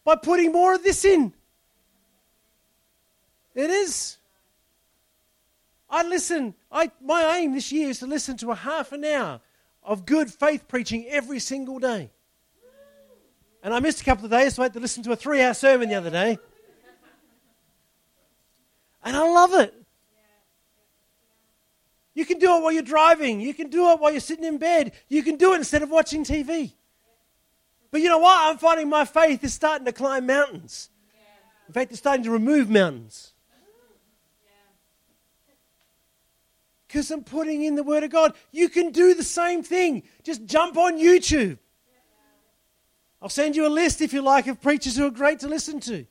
A: by putting more of this in. It is. I listen. I, my aim this year is to listen to a half an hour of good faith preaching every single day. And I missed a couple of days, so I had to listen to a three hour sermon the other day. And I love it. You can do it while you're driving. You can do it while you're sitting in bed. You can do it instead of watching TV. But you know what? I'm finding my faith is starting to climb mountains. In fact, it's starting to remove mountains. Because I'm putting in the Word of God. You can do the same thing. Just jump on YouTube. I'll send you a list, if you like, of preachers who are great to listen to.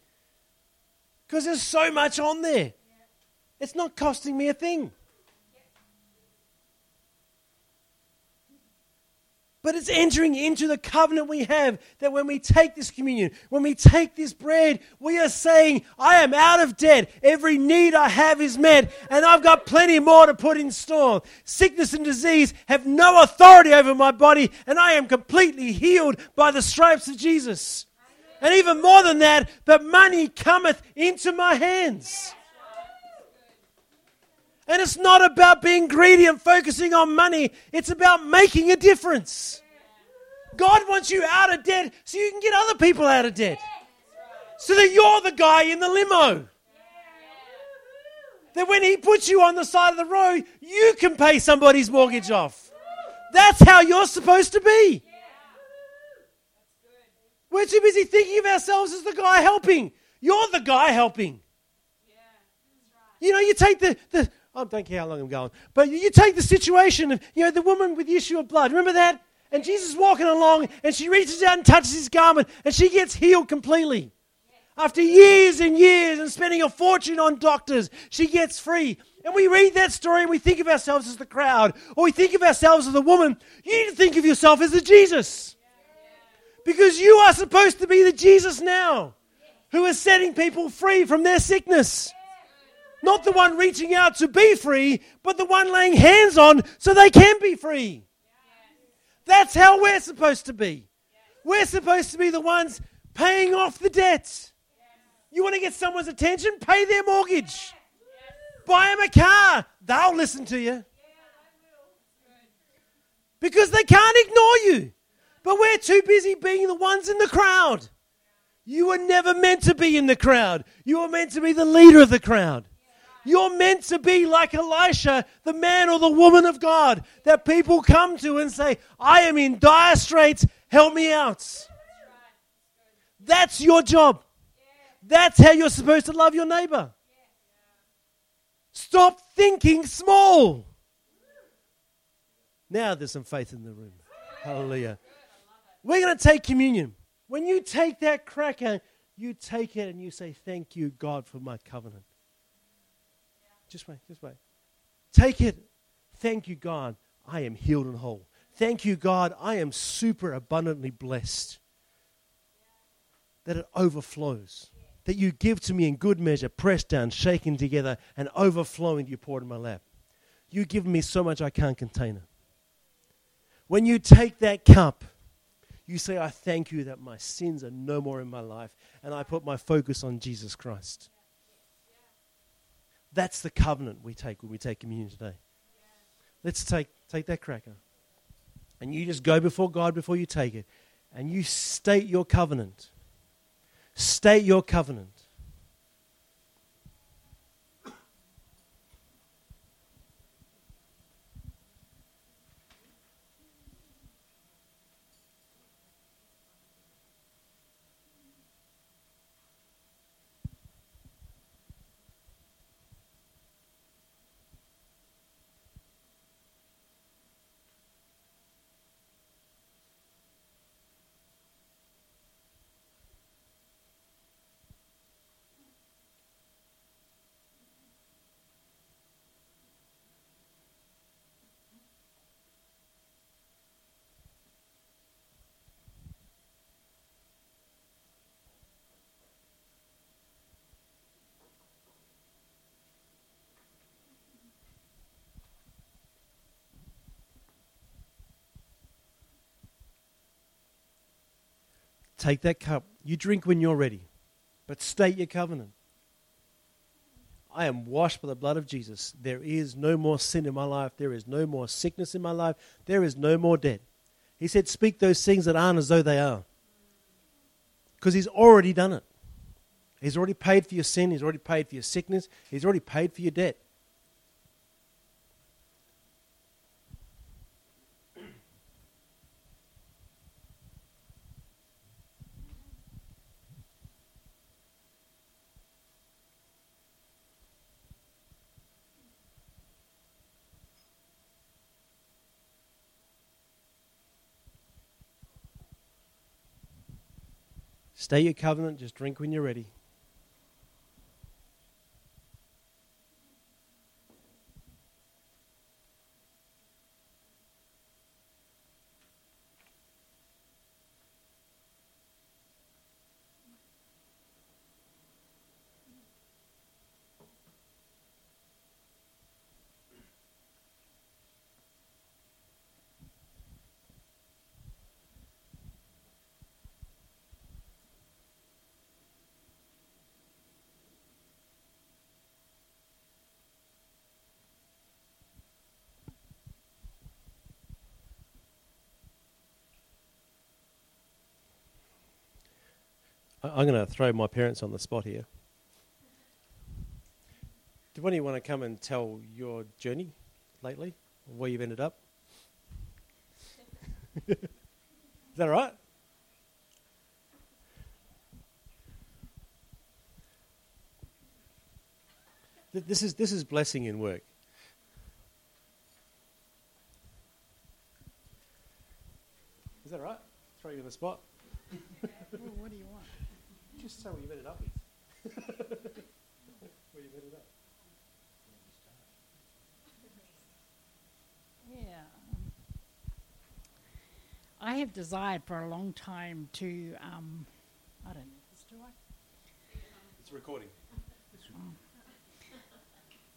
A: Because there's so much on there. It's not costing me a thing. But it's entering into the covenant we have that when we take this communion, when we take this bread, we are saying, I am out of debt. Every need I have is met, and I've got plenty more to put in store. Sickness and disease have no authority over my body, and I am completely healed by the stripes of Jesus. And even more than that, but money cometh into my hands. And it's not about being greedy and focusing on money, it's about making a difference. God wants you out of debt so you can get other people out of debt. So that you're the guy in the limo. That when He puts you on the side of the road, you can pay somebody's mortgage off. That's how you're supposed to be. We're too busy thinking of ourselves as the guy helping. You're the guy helping. You know, you take the, the I don't care how long I'm going. But you take the situation of, you know, the woman with the issue of blood. Remember that? And Jesus walking along and she reaches out and touches his garment and she gets healed completely. After years and years and spending a fortune on doctors, she gets free. And we read that story and we think of ourselves as the crowd, or we think of ourselves as the woman. You need to think of yourself as the Jesus. Because you are supposed to be the Jesus now who is setting people free from their sickness. Not the one reaching out to be free, but the one laying hands on so they can be free. That's how we're supposed to be. We're supposed to be the ones paying off the debts. You want to get someone's attention? Pay their mortgage. Buy them a car. They'll listen to you. Because they can't ignore you. But we're too busy being the ones in the crowd. You were never meant to be in the crowd. You were meant to be the leader of the crowd. You're meant to be like Elisha, the man or the woman of God that people come to and say, I am in dire straits, help me out. That's your job. That's how you're supposed to love your neighbor. Stop thinking small. Now there's some faith in the room. Hallelujah. We're going to take communion. When you take that cracker, you take it and you say, Thank you, God, for my covenant. Just wait, just wait. Take it. Thank you, God. I am healed and whole. Thank you, God. I am super abundantly blessed. That it overflows. That you give to me in good measure, pressed down, shaken together, and overflowing, you pour it in my lap. You give me so much I can't contain it. When you take that cup, you say, I thank you that my sins are no more in my life, and I put my focus on Jesus Christ. That's the covenant we take when we take communion today. Let's take, take that cracker. And you just go before God before you take it. And you state your covenant. State your covenant. Take that cup. You drink when you're ready, but state your covenant. I am washed by the blood of Jesus. There is no more sin in my life. There is no more sickness in my life. There is no more debt. He said, Speak those things that aren't as though they are. Because He's already done it. He's already paid for your sin. He's already paid for your sickness. He's already paid for your debt. Stay your covenant, just drink when you're ready. I'm going to throw my parents on the spot here. Do any of you want to come and tell your journey lately, where you've ended up? Is that all right? This is, this is blessing in work. Is that right? Throw you on the spot.
B: well, what do you want?
A: Just say what you've ended up with. where you've ended up.
B: Yeah. Um, I have desired for a long time to, um, I don't know, this do I?
A: It's recording.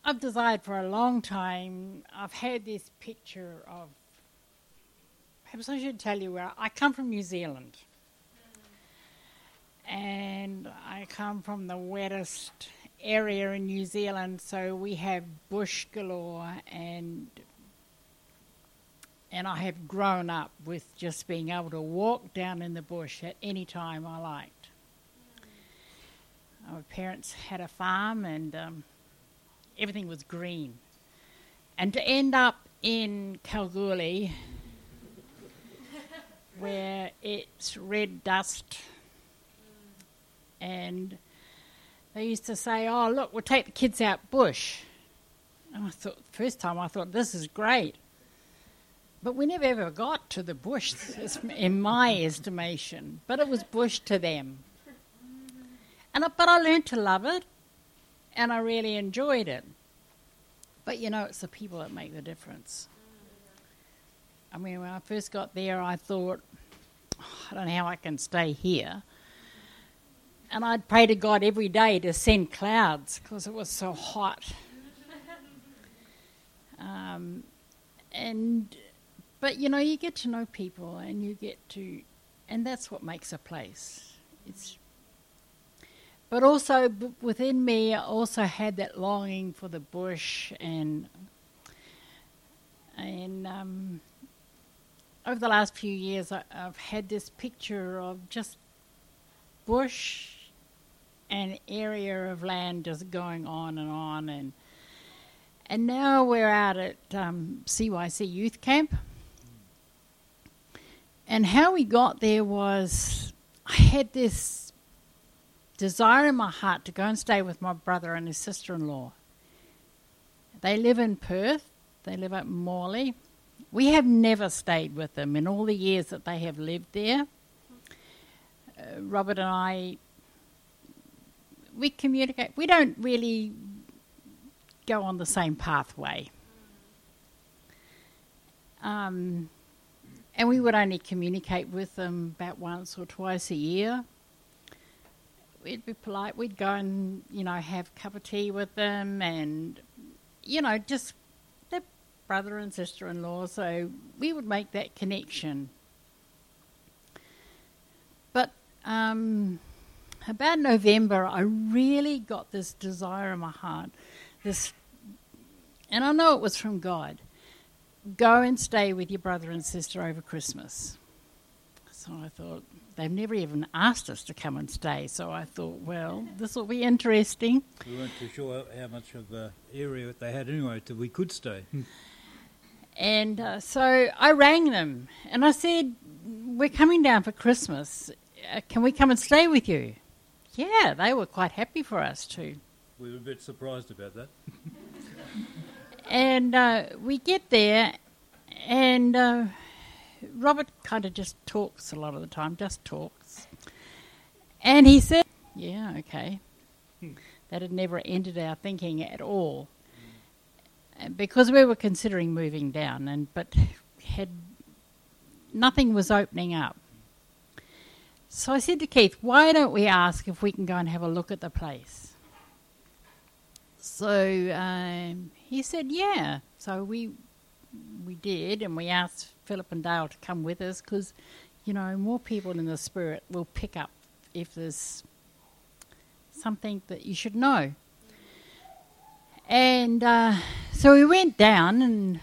B: I've desired for a long time. I've had this picture of. Perhaps I should tell you where I come from New Zealand and I come from the wettest area in New Zealand, so we have bush galore, and and I have grown up with just being able to walk down in the bush at any time I liked. My parents had a farm, and um, everything was green, and to end up in Kalgoorlie, where it's red dust and they used to say, "Oh, look, we'll take the kids out bush." And I thought, first time I thought this is great, But we never ever got to the bush, in my estimation. But it was bush to them. And but I learned to love it, and I really enjoyed it. But you know, it's the people that make the difference. I mean, when I first got there, I thought, oh, I don't know how I can stay here. And I'd pray to God every day to send clouds because it was so hot. Um, and but you know, you get to know people, and you get to, and that's what makes a place. It's. But also b- within me, I also had that longing for the bush, and and um, over the last few years, I, I've had this picture of just bush an area of land just going on and on and and now we're out at um, CYC Youth Camp and how we got there was I had this desire in my heart to go and stay with my brother and his sister in law. They live in Perth, they live at Morley. We have never stayed with them in all the years that they have lived there. Uh, Robert and I, we communicate. We don't really go on the same pathway. Um, and we would only communicate with them about once or twice a year. We'd be polite. We'd go and you know have a cup of tea with them, and you know just their brother and sister-in-law. So we would make that connection. But um, about November, I really got this desire in my heart, this, and I know it was from God go and stay with your brother and sister over Christmas. So I thought, they've never even asked us to come and stay. So I thought, well, this will be interesting.
C: We weren't too sure how much of the area they had anyway till we could stay.
B: And uh, so I rang them and I said, We're coming down for Christmas. Uh, can we come and stay with you? Yeah, they were quite happy for us to.
C: We were a bit surprised about that.
B: And uh, we get there, and uh, Robert kind of just talks a lot of the time, just talks. And he said, Yeah, okay. That had never entered our thinking at all. Because we were considering moving down, and but had nothing was opening up. So I said to Keith, "Why don't we ask if we can go and have a look at the place?" So um, he said, "Yeah." So we we did, and we asked Philip and Dale to come with us because, you know, more people in the spirit will pick up if there's something that you should know. And uh, so we went down, and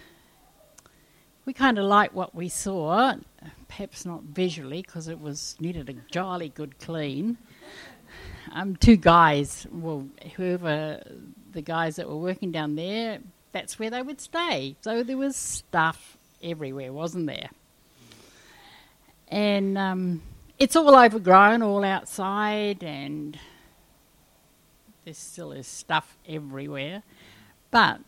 B: we kind of liked what we saw. Perhaps not visually, because it was needed a jolly good clean. Um, two guys, well, whoever the guys that were working down there, that's where they would stay. So there was stuff everywhere, wasn't there? And um, it's all overgrown, all outside, and there still is stuff everywhere. But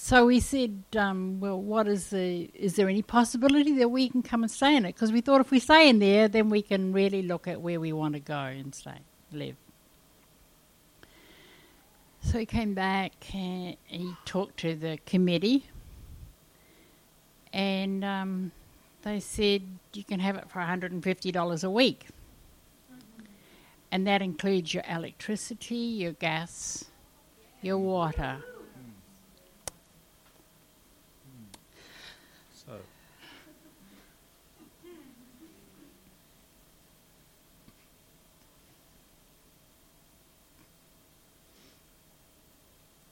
B: so we said, um, well, what is the? Is there any possibility that we can come and stay in it? Because we thought if we stay in there, then we can really look at where we want to go and stay, live. So he came back and he talked to the committee, and um, they said you can have it for $150 a week. And that includes your electricity, your gas, your water.
C: So,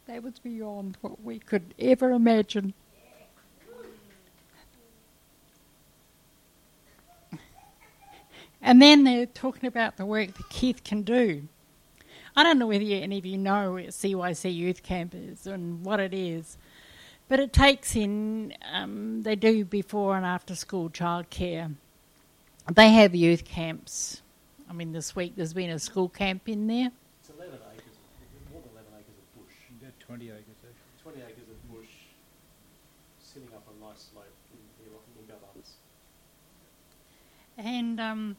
B: That was beyond what we could ever imagine. And then they're talking about the work that Keith can do. I don't know whether any of you know what CYC Youth Camp is and what it is, but it takes in, um, they do before and after school childcare. They have youth camps. I mean, this week there's been a school camp in there.
A: It's 11 acres, more than 11 acres of bush.
C: about 20 acres actually.
A: 20 acres of bush, sitting up on a nice slope in, in Gabas.
B: And um,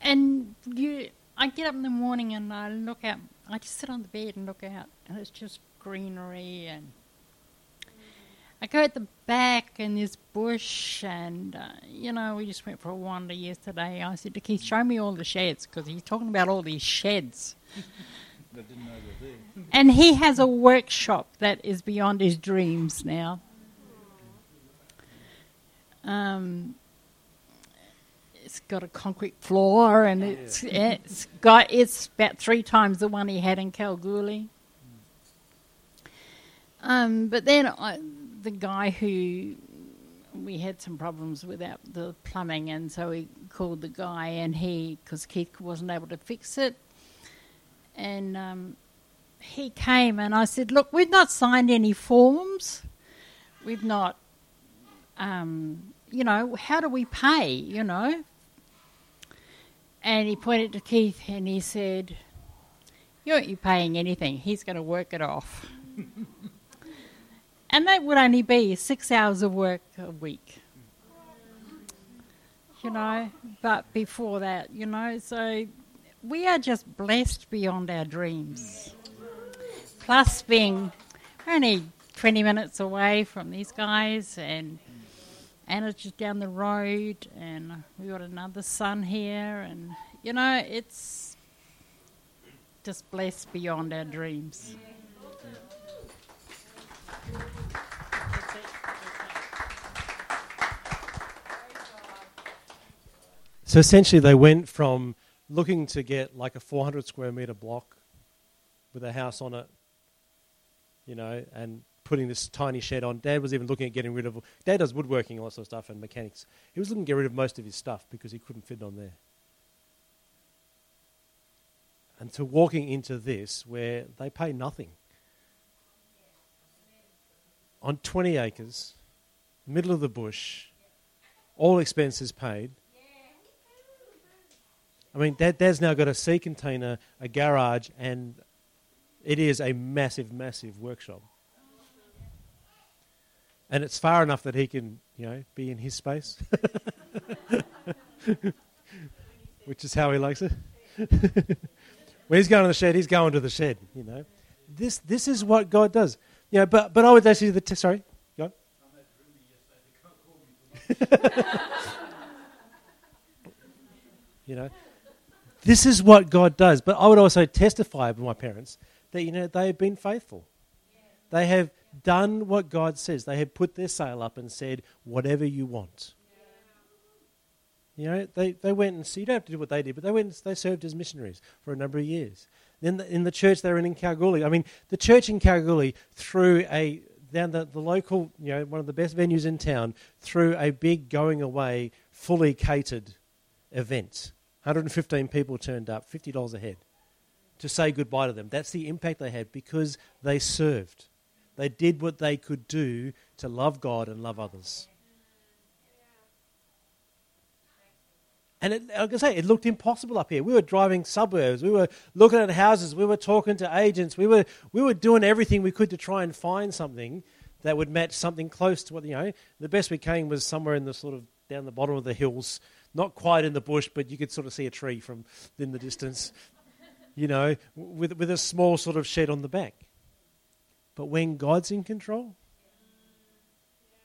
B: and you, I get up in the morning and I look out. I just sit on the bed and look out, and it's just greenery. And I go at the back in this bush, and uh, you know, we just went for a wander yesterday. I said to Keith, "Show me all the sheds," because he's talking about all these sheds.
C: I didn't know they were there.
B: And he has a workshop that is beyond his dreams now. Um, it's got a concrete floor, and it's it's got it's about three times the one he had in Kalgoorlie. Um, but then I, the guy who we had some problems with our, the plumbing, and so we called the guy, and he because Keith wasn't able to fix it, and um, he came, and I said, "Look, we've not signed any forms, we've not." Um, you know, how do we pay? You know, and he pointed to Keith and he said, You aren't you paying anything. He's going to work it off. and that would only be six hours of work a week. You know, but before that, you know, so we are just blessed beyond our dreams. Plus, being only 20 minutes away from these guys and Anna's just down the road, and we got another son here, and you know, it's just blessed beyond our dreams.
A: So essentially, they went from looking to get like a 400 square meter block with a house on it, you know, and putting this tiny shed on. Dad was even looking at getting rid of. Dad does woodworking, all that sort of stuff, and mechanics. He was looking to get rid of most of his stuff because he couldn't fit it on there. And to walking into this where they pay nothing on 20 acres, middle of the bush, all expenses paid. I mean, Dad, Dad's now got a sea container, a garage, and it is a massive, massive workshop and it's far enough that he can, you know, be in his space, which is how he likes it. when he's going to the shed, he's going to the shed. You know, this this is what God does. You know, but but I would actually the t- sorry, go you know, this is what God does. But I would also testify with my parents that you know they have been faithful. They have done what God says. They have put their sail up and said, whatever you want. You know, they, they went and, so you don't have to do what they did, but they went and they served as missionaries for a number of years. Then the, in the church they were in, in Kalgoorlie, I mean, the church in Kalgoorlie threw a, down the, the local, you know, one of the best venues in town, threw a big going away, fully catered event. 115 people turned up, $50 a head, to say goodbye to them. That's the impact they had because they served. They did what they could do to love God and love others. And it, like I say, it looked impossible up here. We were driving suburbs. We were looking at houses. We were talking to agents. We were, we were doing everything we could to try and find something that would match something close to what, you know, the best we came was somewhere in the sort of down the bottom of the hills, not quite in the bush, but you could sort of see a tree from in the distance, you know, with, with a small sort of shed on the back. But when God's in control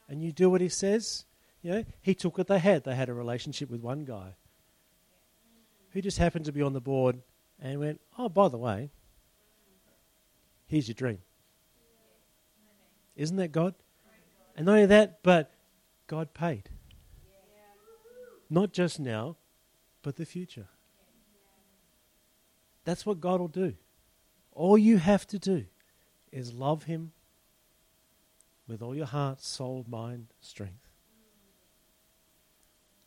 A: and you do what He says, you know, He took what they had. They had a relationship with one guy who just happened to be on the board and went, Oh, by the way, here's your dream. Isn't that God? And not only that, but God paid. Not just now, but the future. That's what God will do. All you have to do is love Him with all your heart, soul, mind, strength.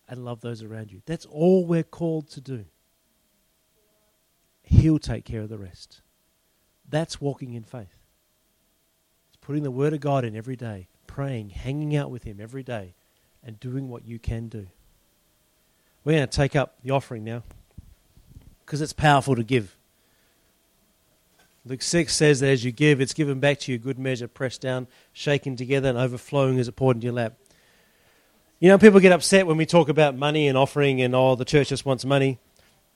A: And love those around you. That's all we're called to do. He'll take care of the rest. That's walking in faith. It's putting the Word of God in every day, praying, hanging out with Him every day, and doing what you can do. We're going to take up the offering now because it's powerful to give. Luke 6 says that as you give, it's given back to you, good measure, pressed down, shaken together, and overflowing as it poured into your lap. You know, people get upset when we talk about money and offering and, oh, the church just wants money.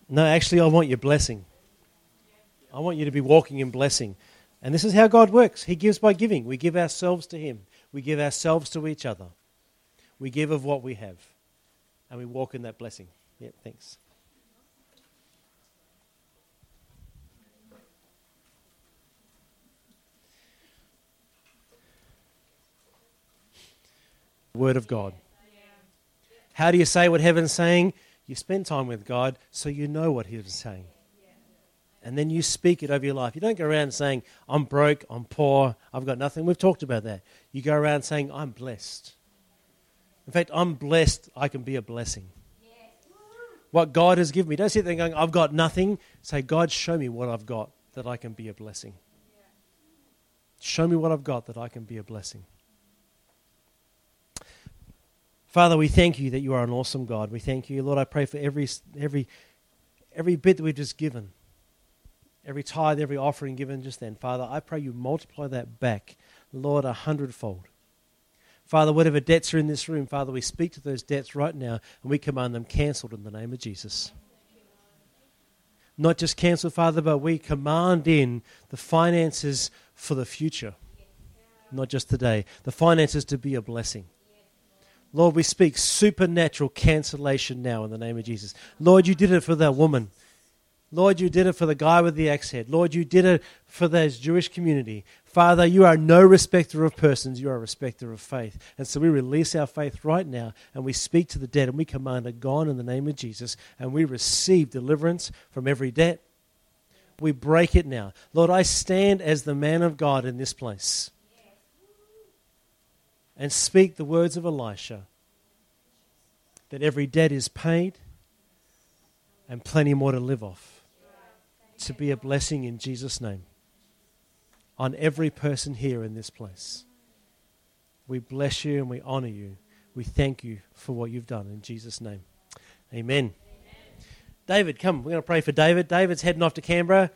A: No, actually, I want your blessing. I want you to be walking in blessing. And this is how God works He gives by giving. We give ourselves to Him, we give ourselves to each other. We give of what we have, and we walk in that blessing. Yeah, thanks. Word of God. How do you say what heaven's saying? You spend time with God so you know what He's saying. And then you speak it over your life. You don't go around saying, I'm broke, I'm poor, I've got nothing. We've talked about that. You go around saying, I'm blessed. In fact, I'm blessed, I can be a blessing. What God has given me. Don't sit there going, I've got nothing. Say, God, show me what I've got that I can be a blessing. Show me what I've got that I can be a blessing. Father, we thank you that you are an awesome God. We thank you, Lord. I pray for every, every, every bit that we've just given, every tithe, every offering given just then. Father, I pray you multiply that back, Lord, a hundredfold. Father, whatever debts are in this room, Father, we speak to those debts right now and we command them cancelled in the name of Jesus. Not just cancelled, Father, but we command in the finances for the future, not just today. The finances to be a blessing. Lord, we speak supernatural cancellation now in the name of Jesus. Lord, you did it for that woman. Lord, you did it for the guy with the axe head. Lord, you did it for that Jewish community. Father, you are no respecter of persons, you are a respecter of faith. And so we release our faith right now and we speak to the dead and we command it gone in the name of Jesus and we receive deliverance from every debt. We break it now. Lord, I stand as the man of God in this place and speak the words of Elisha that every debt is paid and plenty more to live off. To be a blessing in Jesus' name on every person here in this place. We bless you and we honor you. We thank you for what you've done in Jesus' name. Amen. Amen. David, come. We're going to pray for David. David's heading off to Canberra.